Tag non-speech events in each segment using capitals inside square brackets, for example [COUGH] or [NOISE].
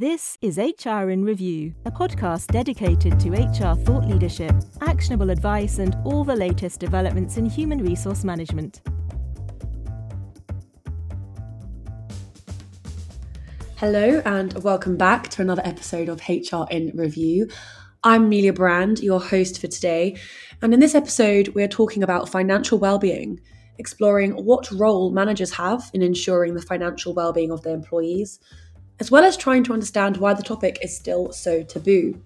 This is HR in Review, a podcast dedicated to HR thought leadership, actionable advice, and all the latest developments in human resource management. Hello, and welcome back to another episode of HR in Review. I'm Amelia Brand, your host for today, and in this episode, we're talking about financial well-being, exploring what role managers have in ensuring the financial well-being of their employees as well as trying to understand why the topic is still so taboo.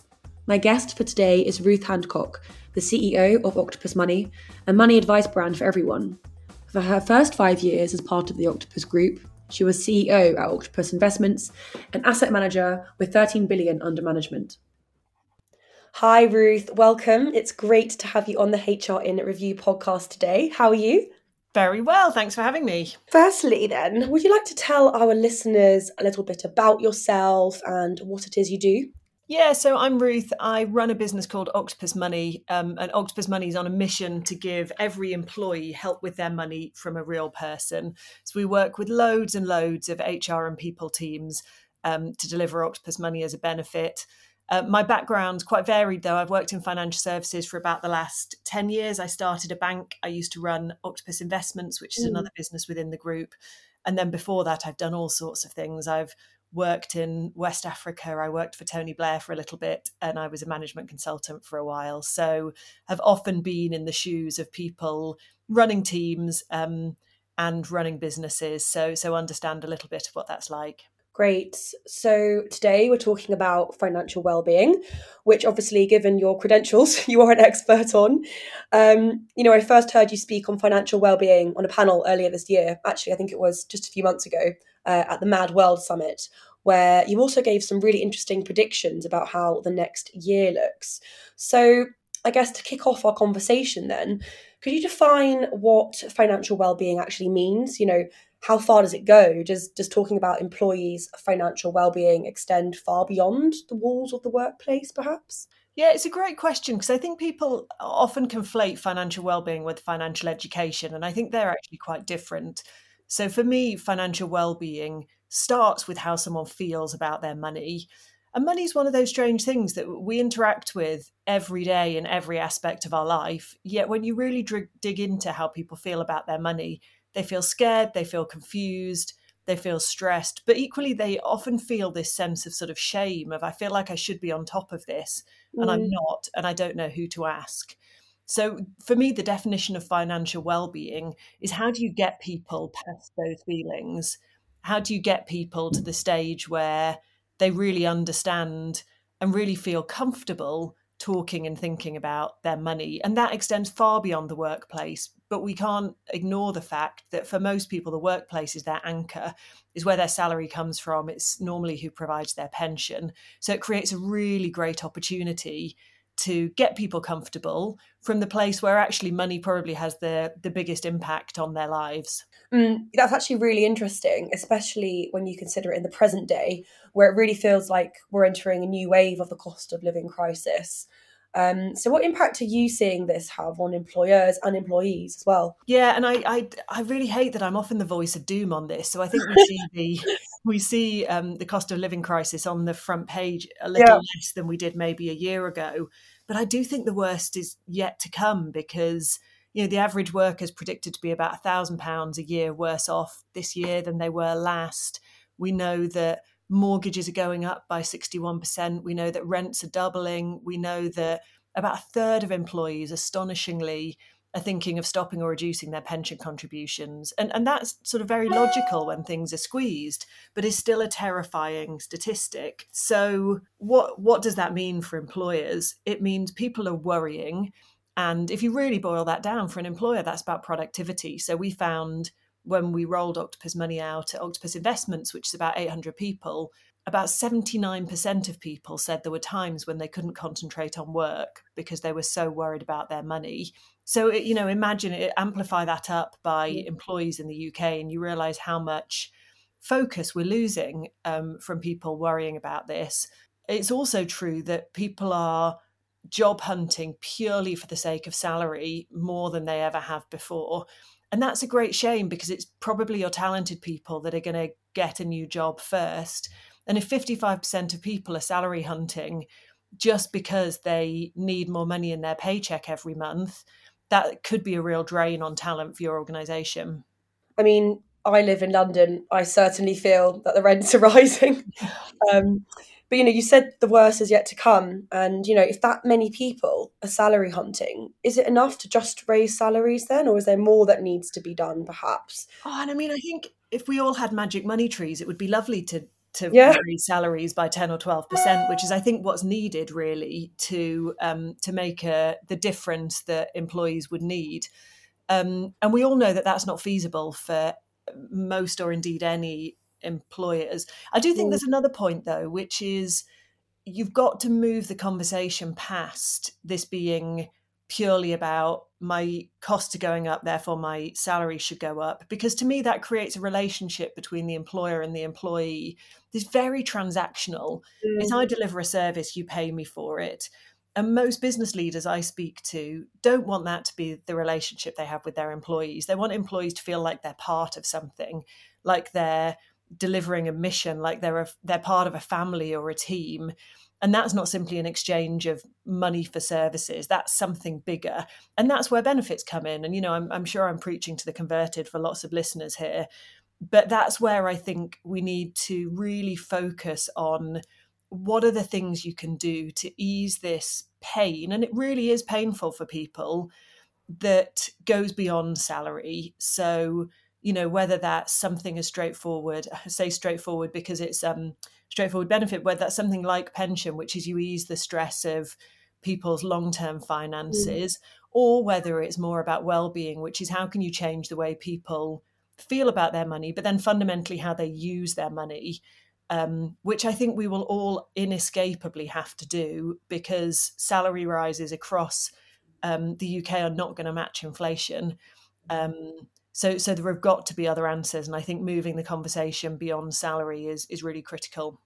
My guest for today is Ruth Handcock, the CEO of Octopus Money, a money advice brand for everyone. For her first five years as part of the Octopus Group, she was CEO at Octopus Investments, an asset manager with 13 billion under management. Hi, Ruth. Welcome. It's great to have you on the HR in Review podcast today. How are you? Very well. Thanks for having me. Firstly, then, would you like to tell our listeners a little bit about yourself and what it is you do? Yeah, so I'm Ruth. I run a business called Octopus Money, um, and Octopus Money is on a mission to give every employee help with their money from a real person. So we work with loads and loads of HR and people teams um, to deliver Octopus Money as a benefit. Uh, my background's quite varied, though. I've worked in financial services for about the last 10 years. I started a bank. I used to run Octopus Investments, which is mm. another business within the group. And then before that, I've done all sorts of things. I've worked in West Africa. I worked for Tony Blair for a little bit, and I was a management consultant for a while. So, I've often been in the shoes of people running teams um, and running businesses. So, so understand a little bit of what that's like. Great. So today we're talking about financial well-being, which obviously, given your credentials, [LAUGHS] you are an expert on. Um, you know, I first heard you speak on financial well-being on a panel earlier this year. Actually, I think it was just a few months ago uh, at the Mad World Summit, where you also gave some really interesting predictions about how the next year looks. So, I guess to kick off our conversation, then, could you define what financial well-being actually means? You know how far does it go? Does does talking about employees' financial well-being extend far beyond the walls of the workplace, perhaps? Yeah, it's a great question because I think people often conflate financial well-being with financial education, and I think they're actually quite different. So for me, financial well-being starts with how someone feels about their money. And money is one of those strange things that we interact with every day in every aspect of our life. Yet, when you really dig into how people feel about their money, they feel scared, they feel confused, they feel stressed, but equally they often feel this sense of sort of shame of I feel like I should be on top of this and mm. I'm not and I don't know who to ask. So for me the definition of financial well-being is how do you get people past those feelings? How do you get people to the stage where they really understand and really feel comfortable talking and thinking about their money. And that extends far beyond the workplace. But we can't ignore the fact that for most people, the workplace is their anchor, is where their salary comes from. It's normally who provides their pension. So it creates a really great opportunity to get people comfortable from the place where actually money probably has the the biggest impact on their lives. Mm, that's actually really interesting, especially when you consider it in the present day, where it really feels like we're entering a new wave of the cost of living crisis. Um, so, what impact are you seeing this have on employers and employees as well? Yeah, and I, I, I really hate that I'm often the voice of doom on this. So I think we see [LAUGHS] the we see um, the cost of living crisis on the front page a little yeah. less than we did maybe a year ago. But I do think the worst is yet to come because you know the average worker is predicted to be about a thousand pounds a year worse off this year than they were last. We know that mortgages are going up by 61%. We know that rents are doubling. We know that about a third of employees, astonishingly, are thinking of stopping or reducing their pension contributions. And, and that's sort of very logical when things are squeezed, but is still a terrifying statistic. So, what, what does that mean for employers? It means people are worrying. And if you really boil that down for an employer, that's about productivity. So, we found when we rolled Octopus Money out at Octopus Investments, which is about 800 people, about 79% of people said there were times when they couldn't concentrate on work because they were so worried about their money. So, you know, imagine it, amplify that up by employees in the UK, and you realize how much focus we're losing um, from people worrying about this. It's also true that people are job hunting purely for the sake of salary more than they ever have before. And that's a great shame because it's probably your talented people that are going to get a new job first. And if 55% of people are salary hunting just because they need more money in their paycheck every month, that could be a real drain on talent for your organization. I mean, I live in London. I certainly feel that the rents are [LAUGHS] rising. [LAUGHS] um, but you know, you said the worst is yet to come, and you know, if that many people are salary hunting, is it enough to just raise salaries then, or is there more that needs to be done, perhaps? Oh, and I mean, I think if we all had magic money trees, it would be lovely to to yeah. raise salaries by 10 or 12 percent which is i think what's needed really to um, to make a, the difference that employees would need um, and we all know that that's not feasible for most or indeed any employers i do think mm. there's another point though which is you've got to move the conversation past this being purely about my costs are going up, therefore my salary should go up. Because to me, that creates a relationship between the employer and the employee. It's very transactional. Mm. It's I deliver a service, you pay me for it. And most business leaders I speak to don't want that to be the relationship they have with their employees. They want employees to feel like they're part of something, like they're delivering a mission, like they're a, they're part of a family or a team. And that's not simply an exchange of money for services that's something bigger. And that's where benefits come in. And you know i'm, I'm sure i'm preaching to the converted for lots of listeners here but that's where i think we need to really focus on what are the things you can do to ease this pain. And it really is painful for people that goes beyond salary. So you know whether that's something as straightforward I say straightforward because it's um straightforward benefit, whether that's something like pension, which is you ease the stress of people's long term finances, mm. or whether it's more about well being, which is how can you change the way people feel about their money, but then fundamentally how they use their money. Um, which I think we will all inescapably have to do because salary rises across um, the UK are not going to match inflation. Um, so, so there have got to be other answers, and I think moving the conversation beyond salary is is really critical.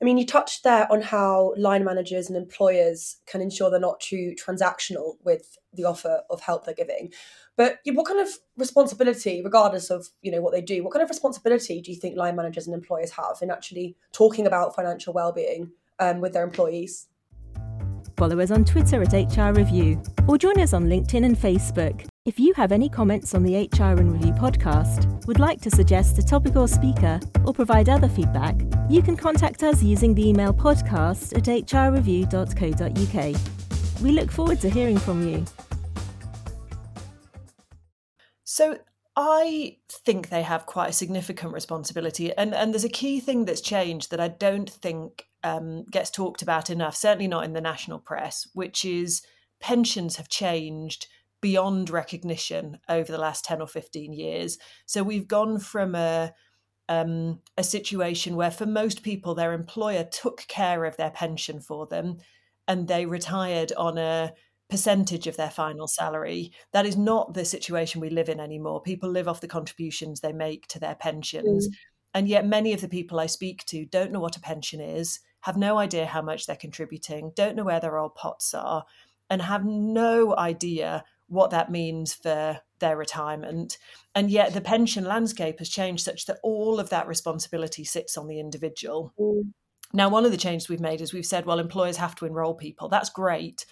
I mean, you touched there on how line managers and employers can ensure they're not too transactional with the offer of help they're giving. But what kind of responsibility, regardless of you know what they do, what kind of responsibility do you think line managers and employers have in actually talking about financial well-being um, with their employees? Follow us on Twitter at HR Review or join us on LinkedIn and Facebook. If you have any comments on the HR in Review podcast, would like to suggest a topic or speaker, or provide other feedback, you can contact us using the email podcast at hrreview.co.uk. We look forward to hearing from you. So, I think they have quite a significant responsibility, and, and there's a key thing that's changed that I don't think um, gets talked about enough, certainly not in the national press, which is pensions have changed beyond recognition over the last 10 or 15 years. So we've gone from a um, a situation where, for most people, their employer took care of their pension for them and they retired on a percentage of their final salary. That is not the situation we live in anymore. People live off the contributions they make to their pensions. Mm. And yet, many of the people I speak to don't know what a pension is, have no idea how much they're contributing, don't know where their old pots are, and have no idea what that means for their retirement. And yet the pension landscape has changed such that all of that responsibility sits on the individual. Mm. Now, one of the changes we've made is we've said, well, employers have to enroll people. That's great.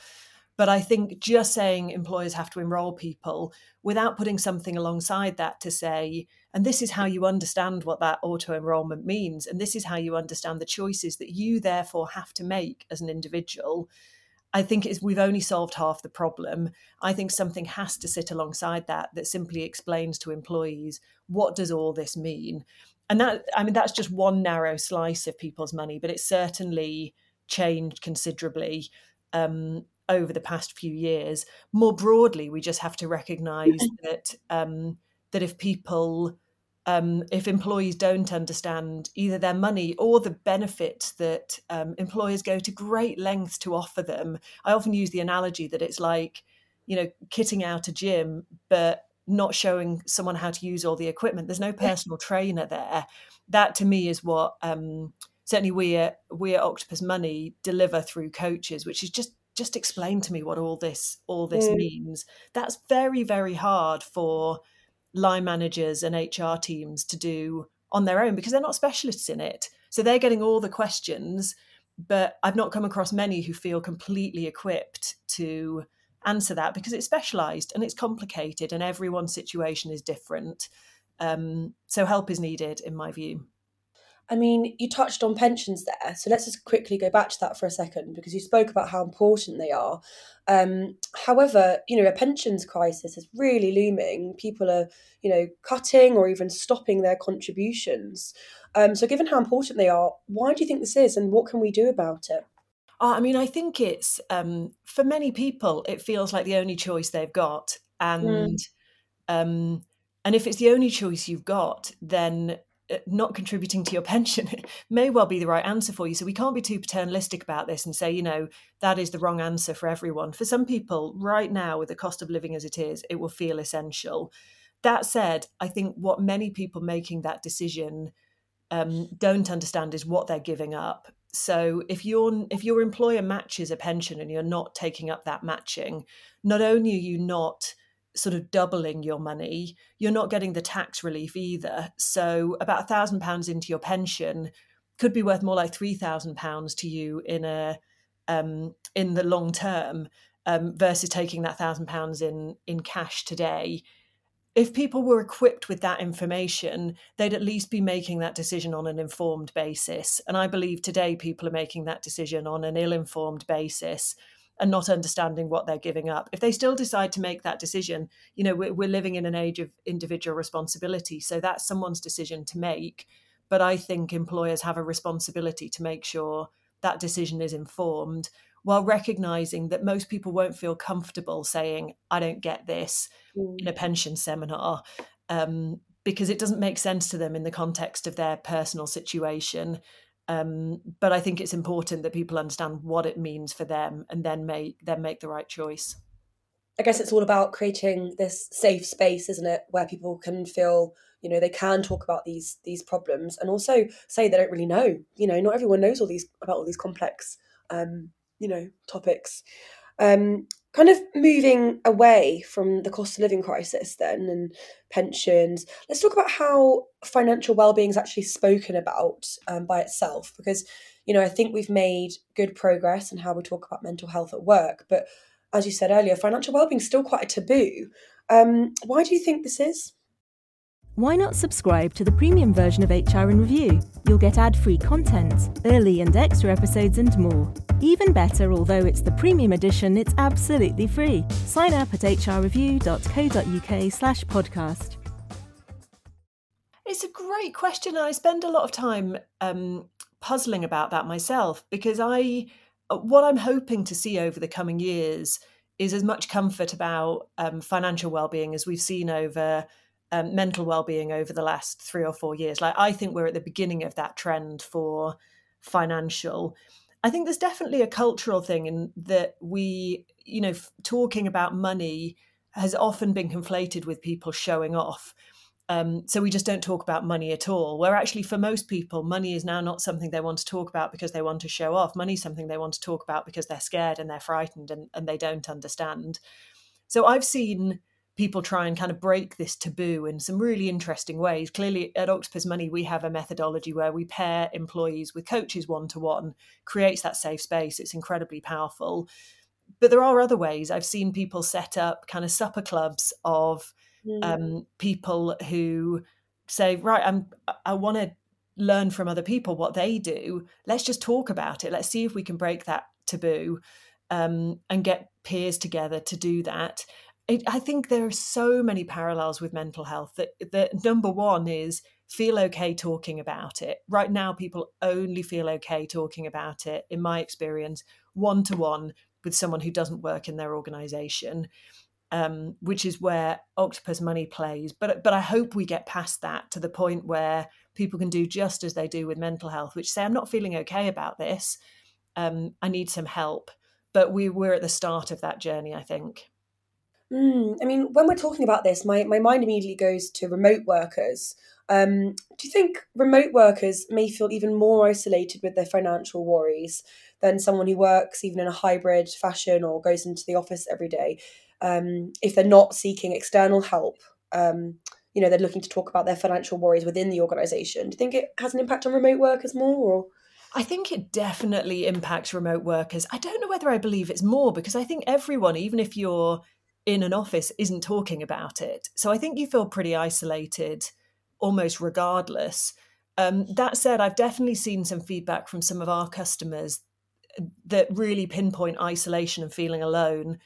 But I think just saying employers have to enroll people without putting something alongside that to say, and this is how you understand what that auto enrollment means, and this is how you understand the choices that you therefore have to make as an individual, I think is we've only solved half the problem. I think something has to sit alongside that that simply explains to employees what does all this mean. And that I mean that's just one narrow slice of people's money, but it's certainly changed considerably um, over the past few years. More broadly, we just have to recognise that um, that if people um, if employees don't understand either their money or the benefits that um, employers go to great lengths to offer them. I often use the analogy that it's like, you know, kitting out a gym, but not showing someone how to use all the equipment. There's no personal trainer there. That to me is what um, certainly we at, we at Octopus Money deliver through coaches, which is just just explain to me what all this all this mm. means. That's very very hard for line managers and HR teams to do on their own because they're not specialists in it. So they're getting all the questions, but I've not come across many who feel completely equipped to answer that because it's specialized and it's complicated and everyone's situation is different. Um, so help is needed, in my view. I mean, you touched on pensions there, so let's just quickly go back to that for a second because you spoke about how important they are. Um, however, you know, a pensions crisis is really looming. People are, you know, cutting or even stopping their contributions. Um, so, given how important they are, why do you think this is, and what can we do about it? Uh, I mean, I think it's um, for many people, it feels like the only choice they've got, and mm. um, and if it's the only choice you've got, then not contributing to your [LAUGHS] pension may well be the right answer for you. So we can't be too paternalistic about this and say, you know, that is the wrong answer for everyone. For some people, right now, with the cost of living as it is, it will feel essential. That said, I think what many people making that decision um, don't understand is what they're giving up. So if your if your employer matches a pension and you're not taking up that matching, not only are you not sort of doubling your money, you're not getting the tax relief either. So about a thousand pounds into your pension could be worth more like three thousand pounds to you in a um, in the long term um, versus taking that thousand pounds in in cash today. If people were equipped with that information, they'd at least be making that decision on an informed basis. And I believe today people are making that decision on an ill informed basis and not understanding what they're giving up. If they still decide to make that decision, you know, we're, we're living in an age of individual responsibility. So that's someone's decision to make. But I think employers have a responsibility to make sure that decision is informed while recognizing that most people won't feel comfortable saying, I don't get this mm. in a pension seminar. Um, because it doesn't make sense to them in the context of their personal situation um, but I think it's important that people understand what it means for them and then make then make the right choice. I guess it's all about creating this safe space, isn't it, where people can feel, you know, they can talk about these these problems and also say they don't really know. You know, not everyone knows all these about all these complex, um, you know, topics. Um, kind of moving away from the cost of living crisis then and pensions. Let's talk about how financial well-being is actually spoken about um, by itself because you know i think we've made good progress in how we talk about mental health at work but as you said earlier financial well-being is still quite a taboo. Um, why do you think this is why not subscribe to the premium version of HR in Review? You'll get ad free content, early and extra episodes, and more. Even better, although it's the premium edition, it's absolutely free. Sign up at hrreview.co.uk slash podcast. It's a great question. I spend a lot of time um, puzzling about that myself because I, uh, what I'm hoping to see over the coming years is as much comfort about um, financial well-being as we've seen over um, mental well-being over the last three or four years. Like I think we're at the beginning of that trend for financial. I think there's definitely a cultural thing in that we, you know, f- talking about money has often been conflated with people showing off. Um, so we just don't talk about money at all. Where actually, for most people, money is now not something they want to talk about because they want to show off. Money is something they want to talk about because they're scared and they're frightened and, and they don't understand. So I've seen people try and kind of break this taboo in some really interesting ways. Clearly, at Octopus Money, we have a methodology where we pair employees with coaches one to one, creates that safe space. It's incredibly powerful. But there are other ways. I've seen people set up kind of supper clubs of mm. um, people who say, right, I'm, I want to learn from other people what they do. Let's just talk about it. Let's see if we can break that taboo um, and get peers together to do that it, I think there are so many parallels with mental health that, that number one is feel okay talking about it. Right now, people only feel okay talking about it, in my experience, one to one with someone who doesn't work in their organization. Um, which is where octopus money plays. But but I hope we get past that to the point where people can do just as they do with mental health, which say I'm not feeling okay about this. Um, I need some help. But we we're at the start of that journey, I think. Mm, I mean, when we're talking about this, my, my mind immediately goes to remote workers. Um, do you think remote workers may feel even more isolated with their financial worries than someone who works even in a hybrid fashion or goes into the office every day um, if they're not seeking external help? Um, you know they're looking to talk about their financial worries within the organization. Do you think it has an impact on remote workers more? Or? I think it definitely impacts remote workers. I don't know whether I believe it's more because I think everyone, even if you're in an office, isn't talking about it. So I think you feel pretty isolated almost regardless. Um, that said, I've definitely seen some feedback from some of our customers that really pinpoint isolation and feeling alone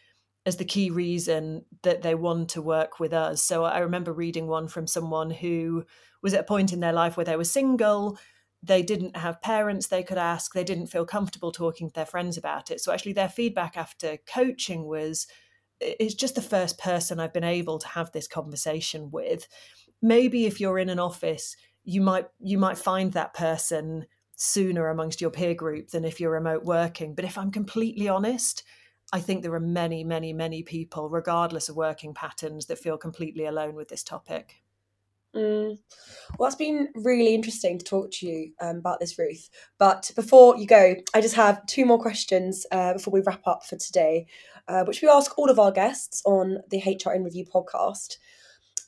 as the key reason that they want to work with us. So I remember reading one from someone who was at a point in their life where they were single, they didn't have parents they could ask, they didn't feel comfortable talking to their friends about it. So actually, their feedback after coaching was it's just the first person I've been able to have this conversation with. Maybe if you're in an office, you might you might find that person sooner amongst your peer group than if you're remote working. But if I'm completely honest, I think there are many, many, many people, regardless of working patterns, that feel completely alone with this topic. Mm. Well, it's been really interesting to talk to you um, about this, Ruth. But before you go, I just have two more questions uh, before we wrap up for today, uh, which we ask all of our guests on the HR in Review podcast.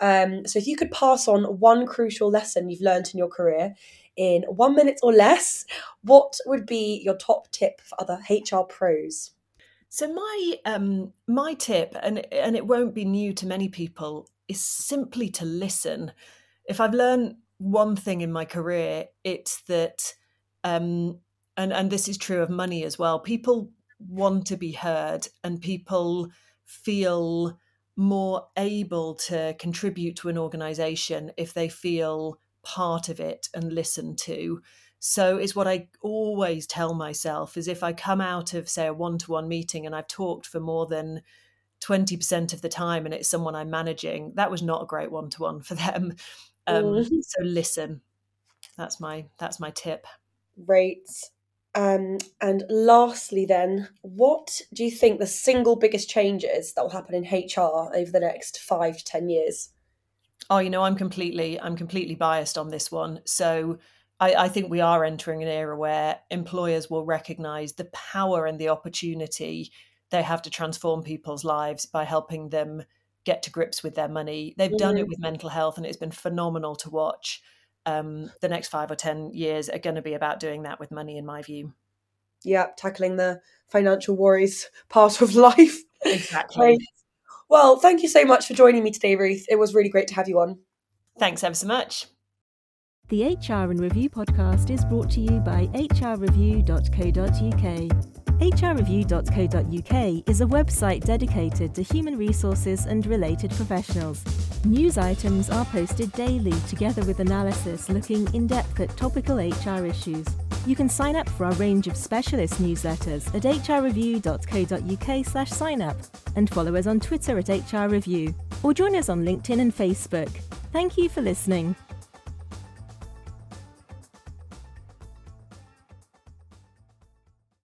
Um, so, if you could pass on one crucial lesson you've learned in your career in one minute or less, what would be your top tip for other HR pros? So my um, my tip, and and it won't be new to many people, is simply to listen. If I've learned one thing in my career, it's that, um, and and this is true of money as well. People want to be heard, and people feel more able to contribute to an organization if they feel part of it and listened to. So it's what I always tell myself is if I come out of say a one-to-one meeting and I've talked for more than 20% of the time and it's someone I'm managing, that was not a great one-to-one for them. Um, mm. So listen. That's my that's my tip. Great. Um, and lastly, then, what do you think the single biggest changes that will happen in HR over the next five to ten years? Oh, you know, I'm completely I'm completely biased on this one. So I, I think we are entering an era where employers will recognise the power and the opportunity they have to transform people's lives by helping them get to grips with their money. They've mm-hmm. done it mm-hmm. with mental health, and it's been phenomenal to watch. Um, the next five or ten years are going to be about doing that with money, in my view. Yeah, tackling the financial worries [LAUGHS] part of life. Exactly. well, thank you so much for joining me today, Ruth. It was really great to have you on. Thanks ever so much. The HR in Review podcast is brought to you by hrreview.co.uk. hrreview.co.uk is a website dedicated to human resources and related professionals. News items are posted daily together with analysis looking in depth at topical HR issues. You can sign up for our range of specialist newsletters at hrreview.co.uk slash sign up and follow us on Twitter at hrreview or join us on LinkedIn and Facebook. Thank you for listening.